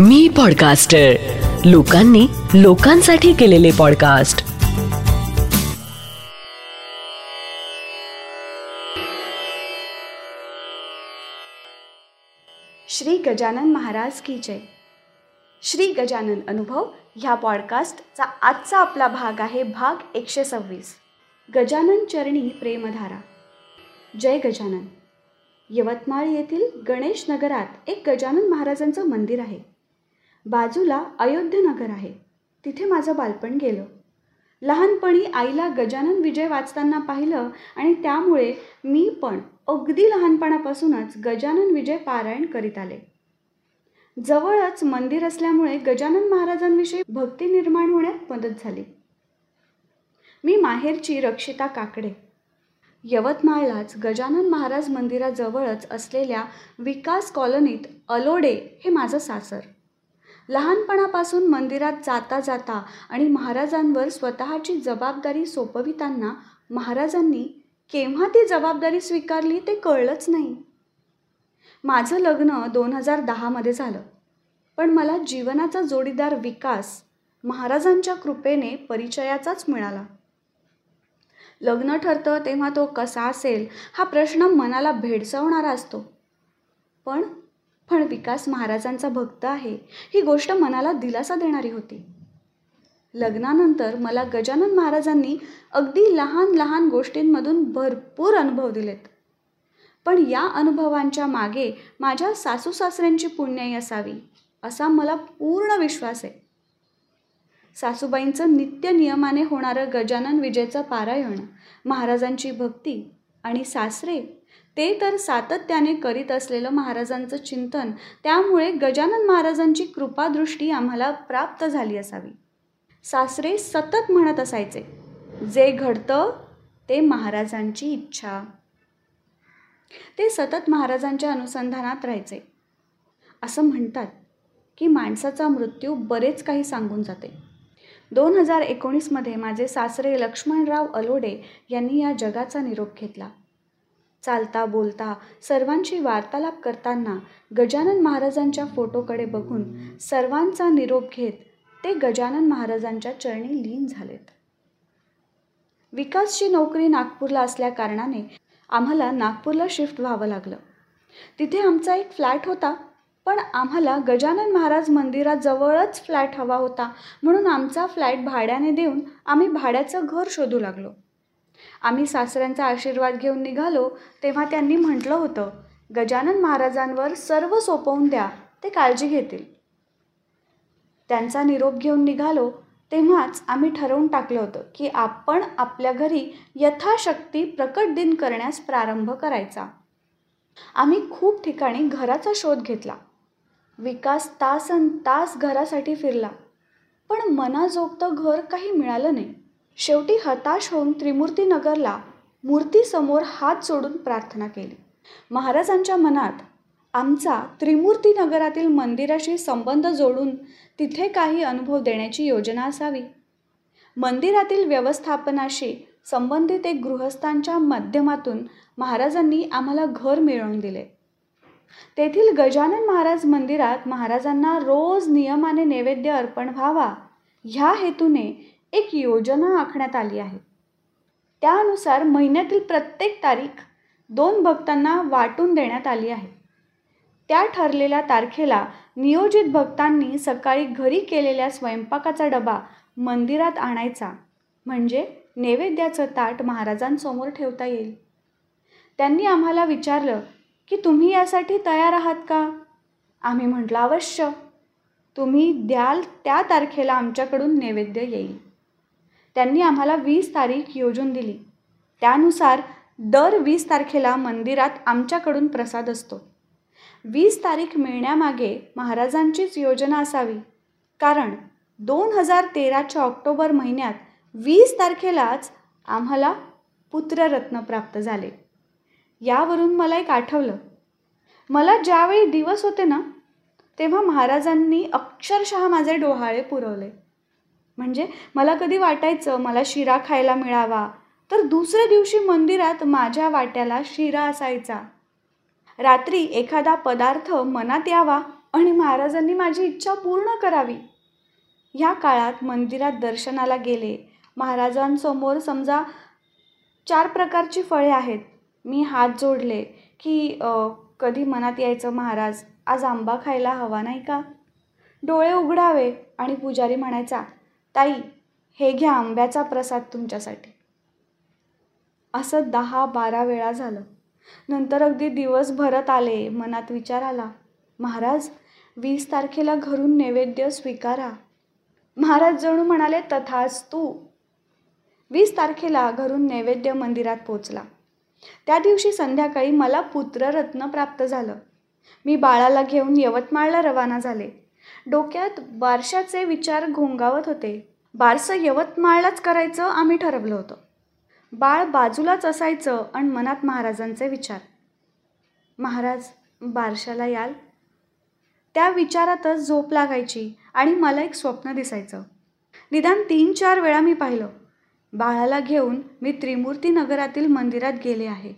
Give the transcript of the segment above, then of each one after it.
मी podcaster लोकांनी लोकांसाठी केलेले पॉडकास्ट श्री गजानन महाराज की जय. श्री गजानन अनुभव ह्या पॉडकास्टचा आजचा आपला भाग आहे भाग एकशे सव्वीस गजानन चरणी प्रेमधारा. जय गजानन. यवतमाळ येथील गणेश नगरात एक गजानन महाराजांचं मंदिर आहे. बाजूला अयोध्यनगर आहे. तिथे माझं बालपण गेलं. लहानपणी आईला गजानन विजय वाचताना पाहिलं आणि त्यामुळे मी पण अगदी लहानपणापासूनच गजानन विजय पारायण करीत आले. जवळच मंदिर असल्यामुळे गजानन महाराजांविषयी भक्ती निर्माण होण्यात मदत झाली. मी माहेरची रक्षिता काकडे. यवतमाळलाच गजानन महाराज मंदिराजवळच असलेल्या विकास कॉलनीत अलोडे हे माझं सासर. लहानपणापासून मंदिरात जाता जाता आणि महाराजांवर स्वतःची जबाबदारी सोपविताना महाराजांनी केव्हा ती जबाबदारी स्वीकारली ते कळलंच नाही. माझं लग्न दोन हजार दहामध्ये झालं. पण मला जीवनाचा जोडीदार विकास महाराजांच्या कृपेने परिचयाचाच मिळाला. लग्न ठरतं तेव्हा तो कसा असेल हा प्रश्न मनाला भेडसावणारा असतो. पण पण विकास महाराजांचा भक्त आहे ही गोष्ट मनाला दिलासा देणारी होती. लग्नानंतर मला गजानन महाराजांनी अगदी लहान लहान गोष्टींमधून भरपूर अनुभव दिलेत. पण या अनुभवांच्या मागे माझ्या सासू सासऱ्यांची पुण्याई असावी असा मला पूर्ण विश्वास आहे. सासूबाईंचं नित्य नियमाने होणारं गजानन विजयचं पारायण महाराजांची भक्ती आणि सासरे ते तर सातत्याने करीत असलेलं महाराजांचं चिंतन त्यामुळे गजानन महाराजांची कृपादृष्टी आम्हाला प्राप्त झाली असावी. सासरे सतत म्हणत असायचे जे घडतं ते महाराजांची इच्छा. ते सतत महाराजांच्या अनुसंधानात राहायचे. असं म्हणतात की माणसाचा मृत्यू बरेच काही सांगून जाते. दोन हजार एकोणीसमध्ये माझे सासरे लक्ष्मणराव अलोडे यांनी या जगाचा निरोप घेतला. चालता बोलता सर्वांशी वार्तालाप करताना गजानन महाराजांच्या फोटोकडे बघून सर्वांचा निरोप घेत ते गजानन महाराजांच्या चरणी लीन झालेत. विकासची नोकरी नागपूरला असल्या कारणाने आम्हाला नागपूरला शिफ्ट व्हावं लागलं. तिथे आमचा एक फ्लॅट होता पण आम्हाला गजानन महाराज मंदिराजवळच फ्लॅट हवा होता म्हणून आमचा फ्लॅट भाड्याने देऊन आम्ही भाड्याचं घर शोधू लागलो. आम्ही सासऱ्यांचा आशीर्वाद घेऊन निघालो तेव्हा त्यांनी म्हटलं होतं गजानन महाराजांवर सर्व सोपवून द्या ते काळजी घेतील. त्यांचा निरोप घेऊन निघालो तेव्हाच आम्ही ठरवून टाकलं होतं की आपण आपल्या घरी यथाशक्ती प्रकट दिन करण्यास प्रारंभ करायचा. आम्ही खूप ठिकाणी घराचा शोध घेतला. विकास तासन तास घरासाठी फिरला पण मनाजोगतं घर काही मिळालं नाही. शेवटी हताश होऊन त्रिमूर्तीनगरला मूर्तीसमोर हात जोडून प्रार्थना केली. महाराजांच्या मनात आमचा त्रिमूर्तीनगरातील मंदिराशी संबंध जोडून तिथे काही अनुभव देण्याची योजना असावी. मंदिरातील व्यवस्थापनाशी संबंधित एक गृहस्थांच्या माध्यमातून महाराजांनी आम्हाला घर मिळवून दिले. तेथील गजानन महाराज मंदिरात महाराजांना रोज नियमाने नैवेद्य अर्पण व्हावा ह्या हेतूने एक योजना आखण्यात आली आहे. त्यानुसार महिन्यातील प्रत्येक तारीख दोन भक्तांना वाटून देण्यात आली आहे. त्या ठरलेल्या तारखेला नियोजित भक्तांनी सकाळी घरी केलेल्या स्वयंपाकाचा डबा मंदिरात आणायचा म्हणजे नैवेद्याचं ताट महाराजांसमोर ठेवता येईल. त्यांनी आम्हाला विचारलं की तुम्ही यासाठी तयार आहात का? आम्ही म्हटलं अवश्य. तुम्ही द्याल त्या तारखेला आमच्याकडून नैवेद्य येईल. त्यांनी आम्हाला वीस तारीख योजून दिली. त्यानुसार दर वीस तारखेला मंदिरात आमच्याकडून प्रसाद असतो. वीस तारीख मिळण्यामागे महाराजांचीच योजना असावी. कारण दोन हजार तेराच्या ऑक्टोबर महिन्यात वीस तारखेलाच आम्हाला पुत्ररत्न प्राप्त झाले. यावरून मला एक आठवलं. मला ज्यावेळी दिवस होते ना तेव्हा महाराजांनी अक्षरशः माझे डोहाळे पुरवले. म्हणजे मला कधी वाटायचं मला शिरा खायला मिळावा. तर दुसऱ्या दिवशी मंदिरात माझ्या वाट्याला शिरा असायचा. रात्री एखादा पदार्थ मनात यावा आणि महाराजांनी माझी इच्छा पूर्ण करावी. ह्या काळात मंदिरात दर्शनाला गेले. महाराजांसमोर समजा चार प्रकारची फळे आहेत. मी हात जोडले की कधी मनात यायचं महाराज आज आंबा खायला हवा नाही का? डोळे उघडावे आणि पुजारी म्हणायचा ताई हे घ्या आंब्याचा प्रसाद तुमच्यासाठी. असं दहा बारा वेळा झालं. नंतर अगदी दिवस भरत आले. मनात विचार आला महाराज वीस तारखेला घरून नैवेद्य स्वीकारा. महाराज जणू म्हणाले तथाच तू. वीस तारखेला घरून नैवेद्य मंदिरात पोचला त्या दिवशी संध्याकाळी मला पुत्ररत्न प्राप्त झालं. मी बाळाला घेऊन यवतमाळला रवाना झाले. डोक्यात बारशाचे विचार घोंगावत होते. बारसं यवतमाळलाच करायचं आम्ही ठरवलं होतं. बाळ बाजूलाच असायचं आणि मनात महाराजांचे विचार. महाराज बारशाला याल. त्या विचारातच झोप लागायची आणि मला एक स्वप्न दिसायचं. निदान तीन चार वेळा मी पाहिलं. बाळाला घेऊन मी त्रिमूर्ती नगरातील मंदिरात गेले आहे.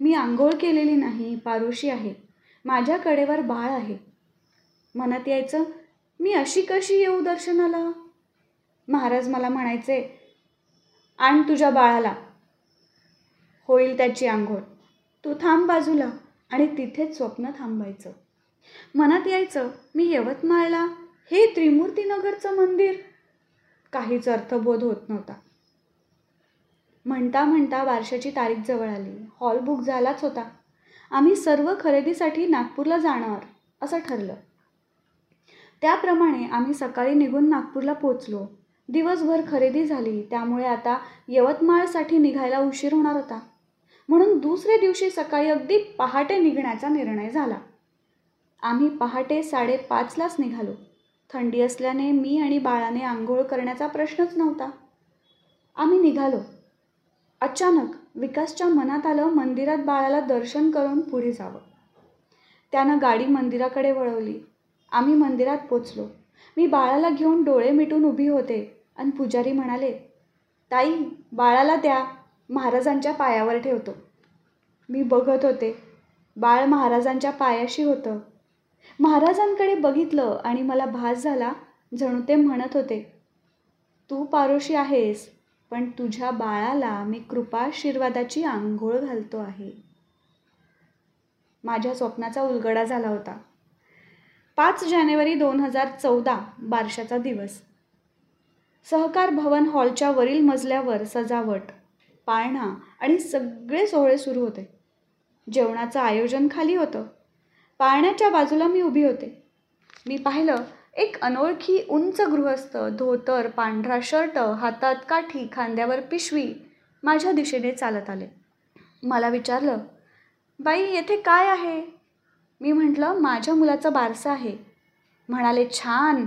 मी आंघोळ केलेली नाही पारुशी आहे. माझ्या कडेवर बाळ आहे. मनात यायचं मी अशी कशी येऊ दर्शनाला? महाराज मला म्हणायचे आण तुझ्या बाळाला. होईल त्याची आंघोळ. तू थांब बाजूला आणि तिथेच स्वप्न थांबायचं. मनात यायचं मी यवतमाळला हे त्रिमूर्तीनगरचं मंदिर. काहीच अर्थबोध होत नव्हता. म्हणता म्हणता बारशाची तारीख जवळ आली. हॉल बुक झालाच होता. आम्ही सर्व खरेदीसाठी नागपूरला जाणार असं ठरलं. त्याप्रमाणे आम्ही सकाळी निघून नागपूरला पोचलो दिवसभर खरेदी झाली त्यामुळे आता यवतमाळसाठी निघायला उशीर होणार होता. म्हणून दुसऱ्या दिवशी सकाळी अगदी पहाटे निघण्याचा निर्णय झाला. आम्ही पहाटे साडेपाचलाच निघालो. थंडी असल्याने मी आणि बाळाने आंघोळ करण्याचा प्रश्नच नव्हता. आम्ही निघालो. अचानक विकासच्या मनात आलं मंदिरात बाळाला दर्शन करून पुढे जावं. त्यानं गाडी मंदिराकडे वळवली. आम्ही मंदिरात पोचलो. मी बाळाला घेऊन डोळे मिटून उभी होते आणि पुजारी म्हणाले ताई बाळाला त्या महाराजांच्या पायावर ठेवतो. मी बघत होते. बाळ महाराजांच्या पायाशी होतं. महाराजांकडे बघितलं आणि मला भास झाला जणू ते म्हणत होते तू पारोशी आहेस पण तुझ्या बाळाला मी कृपाशीर्वादाची आंघोळ घालतो आहे. माझ्या स्वप्नाचा उलगडा झाला होता. पाच जानेवारी दोन हजार चौदा बारशाचा दिवस. सहकार भवन हॉलच्या वरील मजल्यावर सजावट पाळणा आणि सगळे सोहळे सुरू होते. जेवणाचं आयोजन खाली होतं. पाळण्याच्या बाजूला मी उभी होते. मी पाहिलं एक अनोळखी उंच गृहस्थ धोतर पांढरा शर्ट हातात काठी खांद्यावर पिशवी माझ्या दिशेने चालत आले. मला विचारलं बाई येथे काय आहे? मी म्हटलं माझ्या मुलाचं बारसं आहे. म्हणाले छान.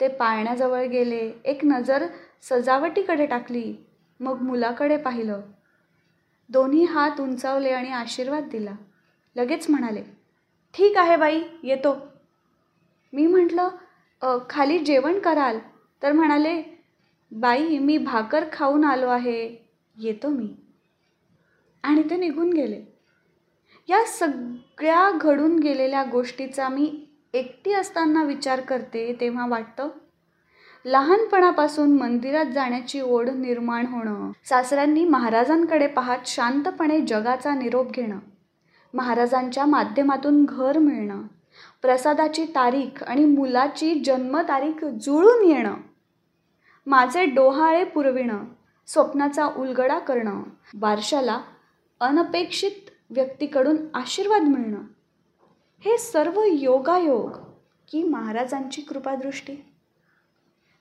ते पाळण्याजवळ गेले. एक नजर सजावटीकडे टाकली. मग मुलाकडे पाहिलं. दोन्ही हात उंचावले आणि आशीर्वाद दिला. लगेच म्हणाले ठीक आहे बाई येतो. मी म्हटलं खाली जेवण कराल. तर म्हणाले बाई मी भाकर खाऊन आलो आहे. येतो मी. आणि ते निघून गेले. या सगळ्या घडून गेलेल्या गोष्टीचा मी एकटी असताना विचार करते तेव्हा वाटतं लहानपणापासून मंदिरात जाण्याची ओढ निर्माण होणं सासऱ्यांनी महाराजांकडे पाहत शांतपणे जगाचा निरोप घेणं महाराजांच्या माध्यमातून घर मिळणं प्रसादाची तारीख आणि मुलाची जन्मतारीख जुळून येणं माझे डोहाळे पुरविणं स्वप्नाचा उलगडा करणं बारशाला अनपेक्षित व्यक्तीकडून आशीर्वाद मिळणं. हे सर्व योगायोग की महाराजांची कृपादृष्टी?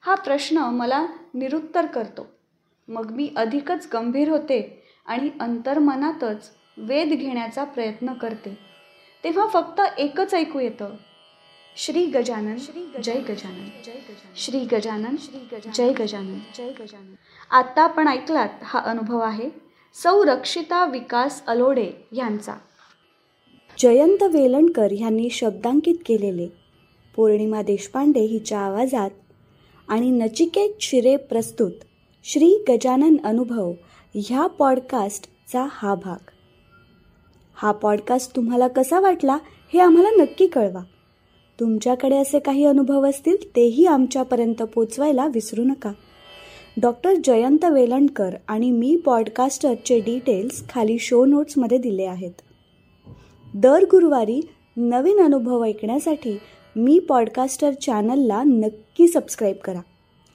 हा प्रश्न मला निरुत्तर करतो. मग मी अधिकच गंभीर होते आणि अंतर्मनातच वेध घेण्याचा प्रयत्न करते. तेव्हा फक्त एकच ऐकू येतं. श्री गजानन श्री जय गजानन. जय गजानन श्री गजानन श्री गजानन जय गजानन. जय गजानन आत्ता आपण ऐकलात हा अनुभव आहे? संरक्षिता विकास अलोडे यांचा. जयंत वेलणकर यांनी शब्दांकित केलेले. पौर्णिमा देशपांडे हिच्या आवाजात आणि नचिकेत शिरे प्रस्तुत श्री गजानन अनुभव ह्या पॉडकास्टचा हा भाग. हा पॉडकास्ट तुम्हाला कसा वाटला हे आम्हाला नक्की कळवा. तुमच्याकडे असे काही अनुभव असतील तेही आमच्यापर्यंत पोचवायला विसरू नका. डॉक्टर जयंत वेलणकर आणि मी पॉडकास्टरचे डिटेल्स खाली शो नोट्समध्ये दिले आहेत. दर गुरुवारी नवीन अनुभव ऐकण्यासाठी मी पॉडकास्टर चॅनलला नक्की सबस्क्राईब करा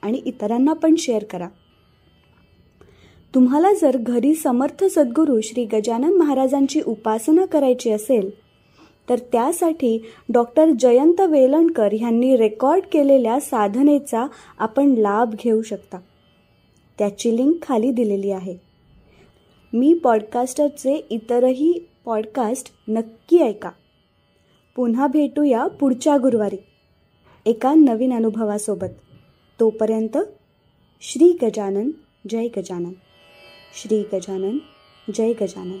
आणि इतरांना पण शेअर करा. तुम्हाला जर घरी समर्थ सद्गुरू श्री गजानन महाराजांची उपासना करायची असेल तर त्यासाठी डॉक्टर जयंत वेलणकर यांनी रेकॉर्ड केलेल्या साधनेचा आपण लाभ घेऊ शकता. त्याची लिंक खाली दिलेली आहे. मी पॉडकास्टरचे इतरही पॉडकास्ट नक्की ऐका. पुन्हा भेटूया पुढच्या गुरुवारी एका नवीन अनुभवासोबत. तोपर्यंत श्री गजानन जय गजानन. श्री गजानन जय गजानन.